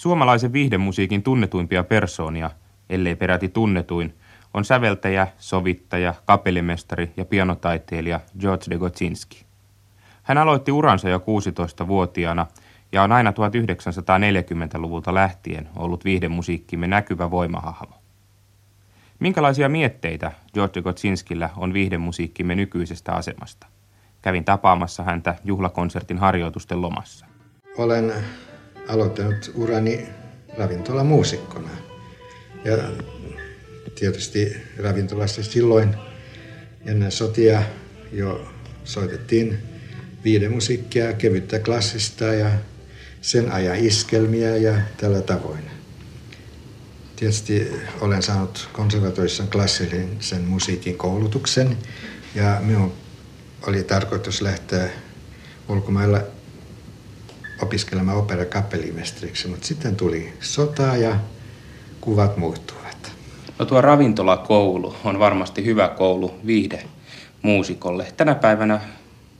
Suomalaisen viihdemusiikin tunnetuimpia persoonia, ellei peräti tunnetuin, on säveltäjä, sovittaja, kapellimestari ja pianotaiteilija George de Gotsinski. Hän aloitti uransa jo 16-vuotiaana ja on aina 1940-luvulta lähtien ollut viihdemusiikkimme näkyvä voimahahmo. Minkälaisia mietteitä George Gotsinskillä on viihdemusiikkimme nykyisestä asemasta? Kävin tapaamassa häntä juhlakonsertin harjoitusten lomassa. Olen aloittanut urani ravintolamuusikkona. Ja tietysti ravintolassa silloin ennen sotia jo soitettiin viidemusiikkia, kevyttä klassista ja sen ajan iskelmiä ja tällä tavoin. Tietysti olen saanut konservatorissa klassillisen musiikin koulutuksen ja minun oli tarkoitus lähteä ulkomailla opiskelemaan operakapellimestariksi, mutta sitten tuli sota ja kuvat muuttuvat. No tuo ravintolakoulu on varmasti hyvä koulu viihde muusikolle. Tänä päivänä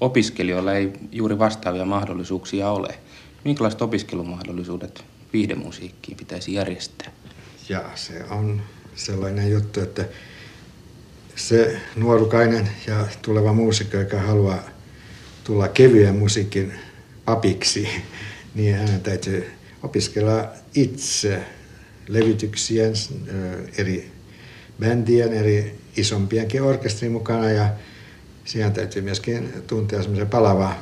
opiskelijoilla ei juuri vastaavia mahdollisuuksia ole. Minkälaiset opiskelumahdollisuudet viihdemusiikkiin pitäisi järjestää? Ja se on sellainen juttu, että se nuorukainen ja tuleva muusikko, joka haluaa tulla kevyen musiikin papiksi, niin hänen täytyy opiskella itse levytyksien, eri bändien, eri isompienkin orkestrin mukana ja siihen täytyy myöskin tuntea semmoisen palava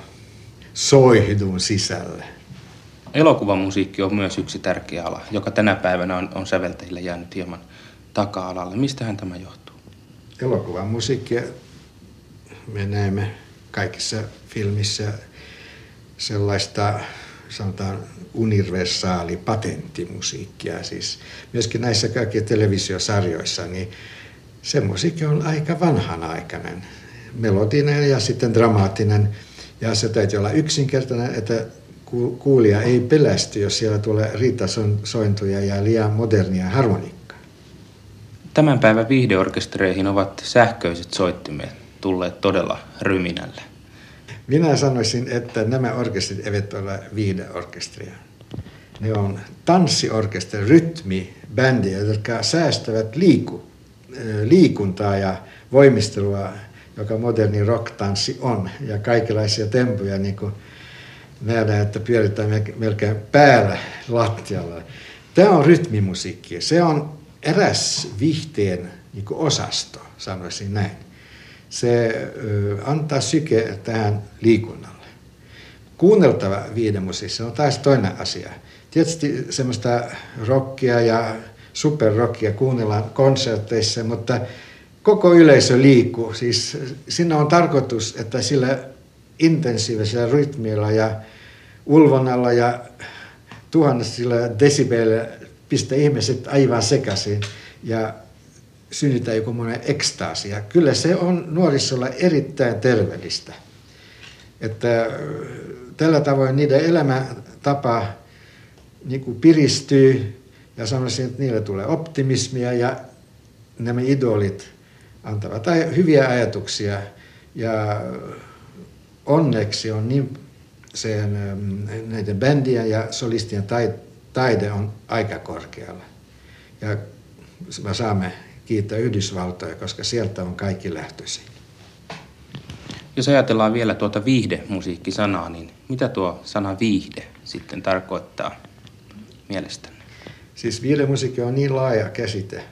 soihdun sisälle. Elokuvamusiikki on myös yksi tärkeä ala, joka tänä päivänä on, on säveltäjille jäänyt hieman taka-alalle. Mistähän tämä johtuu? Elokuvamusiikki me näemme kaikissa filmissä sellaista sanotaan universaali patenttimusiikkia. Siis myöskin näissä kaikissa televisiosarjoissa, niin se musiikki on aika vanhanaikainen, melodinen ja sitten dramaattinen. Ja se täytyy olla yksinkertainen, että kuulija ei pelästy, jos siellä tulee riitasointuja ja liian modernia harmoniikkaa. Tämän päivän viihdeorkestereihin ovat sähköiset soittimet tulleet todella ryminällä. Minä sanoisin, että nämä orkesterit eivät ole viihdeorkesteria. Ne on tanssiorkesteri, rytmi, bändiä, jotka säästävät liiku, liikuntaa ja voimistelua, joka moderni rock-tanssi on. Ja kaikenlaisia tempoja, niin kuin nähdään, että pyöritään melkein päällä lattialla. Tämä on rytmimusiikki. Se on eräs viihteen niin osasto, sanoisin näin se antaa syke tähän liikunnalle. Kuunneltava viidemusissa on taas toinen asia. Tietysti semmoista rockia ja superrockia kuunnellaan konserteissa, mutta koko yleisö liikkuu. Siis siinä on tarkoitus, että sillä intensiivisellä rytmillä ja ulvonnalla ja tuhannesilla desibeillä pistä ihmiset aivan sekaisin. Ja synnytä joku monen ekstaasi. Ja kyllä se on nuorisolla erittäin terveellistä. Että tällä tavoin niiden elämäntapa niin kuin piristyy ja sanoisin, että niille tulee optimismia ja nämä idolit antavat hyviä ajatuksia. Ja onneksi on niin sen, näiden bändien ja solistien taide on aika korkealla. Ja me saamme kiittää Yhdysvaltoja, koska sieltä on kaikki lähtöisin. Jos ajatellaan vielä tuota viihdemusiikkisanaa, niin mitä tuo sana viihde sitten tarkoittaa mielestänne? Siis viihdemusiikki on niin laaja käsite,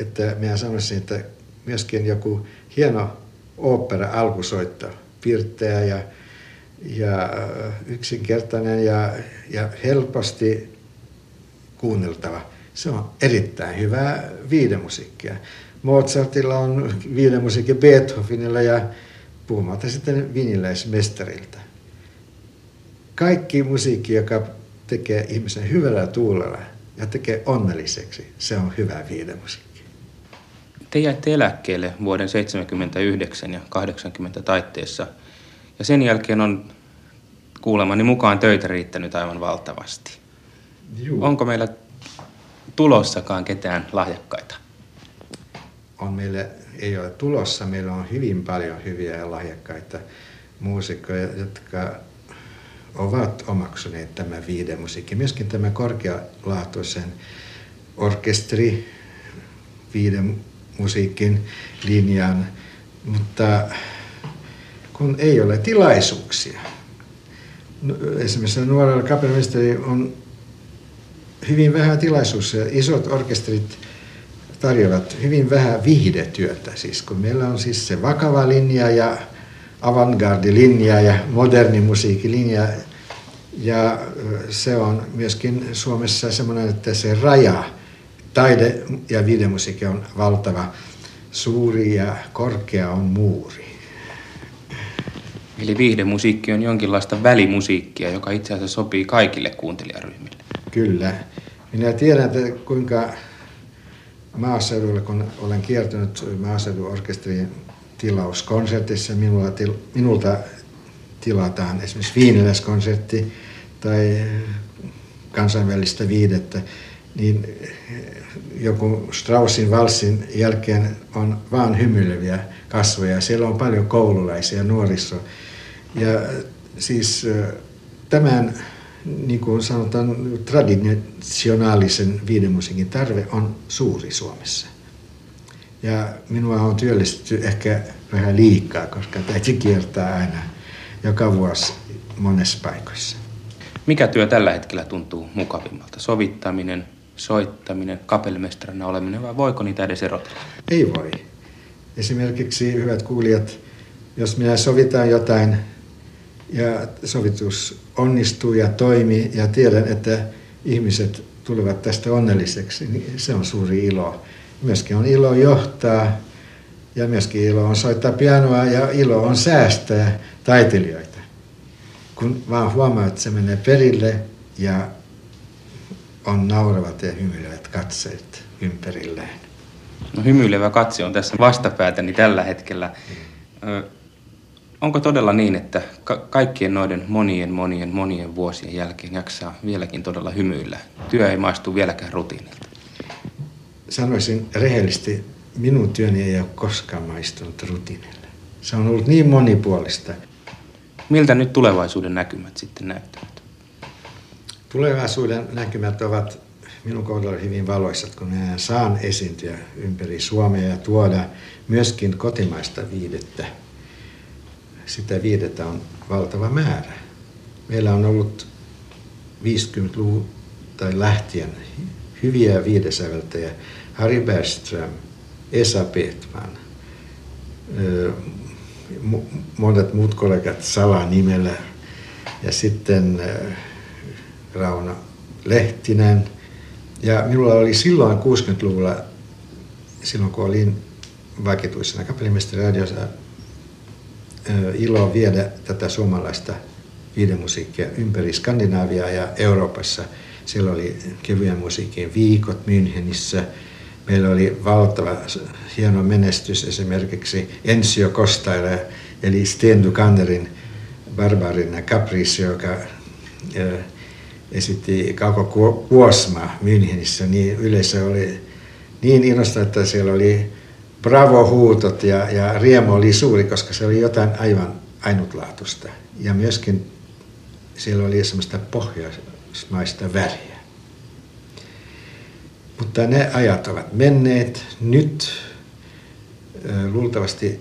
että minä sanoisin, että myöskin joku hieno opera alkusoitto, pirteä ja, ja yksinkertainen ja, ja helposti kuunneltava – se on erittäin hyvää viidemusiikkia. Mozartilla on viidemusiikki Beethovenilla ja puhumatta sitten viniläismestarilta. Kaikki musiikki, joka tekee ihmisen hyvällä tuulella ja tekee onnelliseksi, se on hyvää viidemusiikki. Te jäitte eläkkeelle vuoden 79 ja 80 taitteessa ja sen jälkeen on kuulemani mukaan töitä riittänyt aivan valtavasti. Juu. Onko meillä tulossakaan ketään lahjakkaita? On meille, ei ole tulossa, meillä on hyvin paljon hyviä ja lahjakkaita muusikkoja, jotka ovat omaksuneet tämä viidemusiikki. Myöskin tämä korkealaatuisen viiden musiikin linjan, mutta kun ei ole tilaisuuksia. Esimerkiksi nuorella kapellimestari on hyvin vähän tilaisuuksia. Isot orkesterit tarjoavat hyvin vähän viihdetyötä. Siis kun meillä on siis se vakava linja ja avantgarde-linja ja moderni musiikkilinja. Ja se on myöskin Suomessa semmoinen, että se raja taide- ja videomusiikki on valtava. Suuri ja korkea on muuri. Eli viihdemusiikki on jonkinlaista välimusiikkia, joka itse asiassa sopii kaikille kuuntelijaryhmille. Kyllä. Minä tiedän, että kuinka maaseudulla, kun olen kiertänyt maaseudun orkesterin tilauskonsertissa, minulla til, minulta tilataan esimerkiksi viiniläskonsertti tai kansainvälistä viidettä, niin joku Straussin valssin jälkeen on vaan hymyileviä kasvoja. Siellä on paljon koululaisia, nuoriso. Ja siis tämän, niin kuin sanotaan, traditionaalisen viidemusiikin tarve on suuri Suomessa. Ja minua on työllistetty ehkä vähän liikaa, koska täytyy kiertää aina joka vuosi monessa paikoissa. Mikä työ tällä hetkellä tuntuu mukavimmalta? Sovittaminen, soittaminen, kapellimestarina oleminen vai voiko niitä edes erotella? Ei voi. Esimerkiksi, hyvät kuulijat, jos minä sovitaan jotain ja sovitus onnistuu ja toimii ja tiedän, että ihmiset tulevat tästä onnelliseksi, niin se on suuri ilo. Myöskin on ilo johtaa ja myöskin ilo on soittaa pianoa ja ilo on säästää taiteilijoita. Kun vaan huomaa, että se menee perille ja on nauravat ja hymyilevät katseet ympärilleen. No hymyilevä katse on tässä vastapäätäni tällä hetkellä. Ö, onko todella niin, että ka- kaikkien noiden monien, monien, monien vuosien jälkeen jaksaa vieläkin todella hymyillä? Työ ei maistu vieläkään rutiinilta. Sanoisin rehellisesti, minun työni ei ole koskaan maistunut rutiinille. Se on ollut niin monipuolista. Miltä nyt tulevaisuuden näkymät sitten näyttävät? Tulevaisuuden näkymät ovat minun kohdalla hyvin valoisat, kun minä saan esiintyä ympäri Suomea ja tuoda myöskin kotimaista viidettä. Sitä viidettä on valtava määrä. Meillä on ollut 50-luvun tai lähtien hyviä viidesäveltäjä. Harry Bergström, Esa Petman, monet muut kollegat salanimellä ja sitten Rauno Lehtinen. Ja minulla oli silloin 60-luvulla, silloin kun olin vakituisena kapellimestari radiossa, ilo viedä tätä suomalaista viidemusiikkia ympäri Skandinaaviaa ja Euroopassa. Siellä oli kevyen musiikin viikot Münchenissä. Meillä oli valtava hieno menestys esimerkiksi Ensio Kostaila, eli Sten Dukanderin Barbarin Caprice, joka esitti Kauko Kuosma Münchenissä, niin yleisö oli niin innostunut, että siellä oli bravo-huutot ja, ja riemu oli suuri, koska se oli jotain aivan ainutlaatuista. Ja myöskin siellä oli semmoista pohjoismaista väriä. Mutta ne ajat ovat menneet. Nyt luultavasti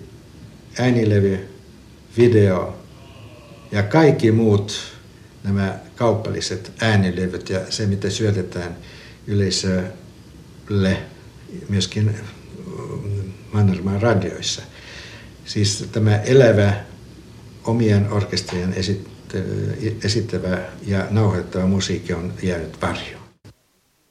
äänilevy, video ja kaikki muut nämä kaupalliset äänilevyt ja se, mitä syötetään yleisölle myöskin Mannermaan radioissa. Siis tämä elävä omien orkestrien esittävä ja nauhoittava musiikki on jäänyt varjoon.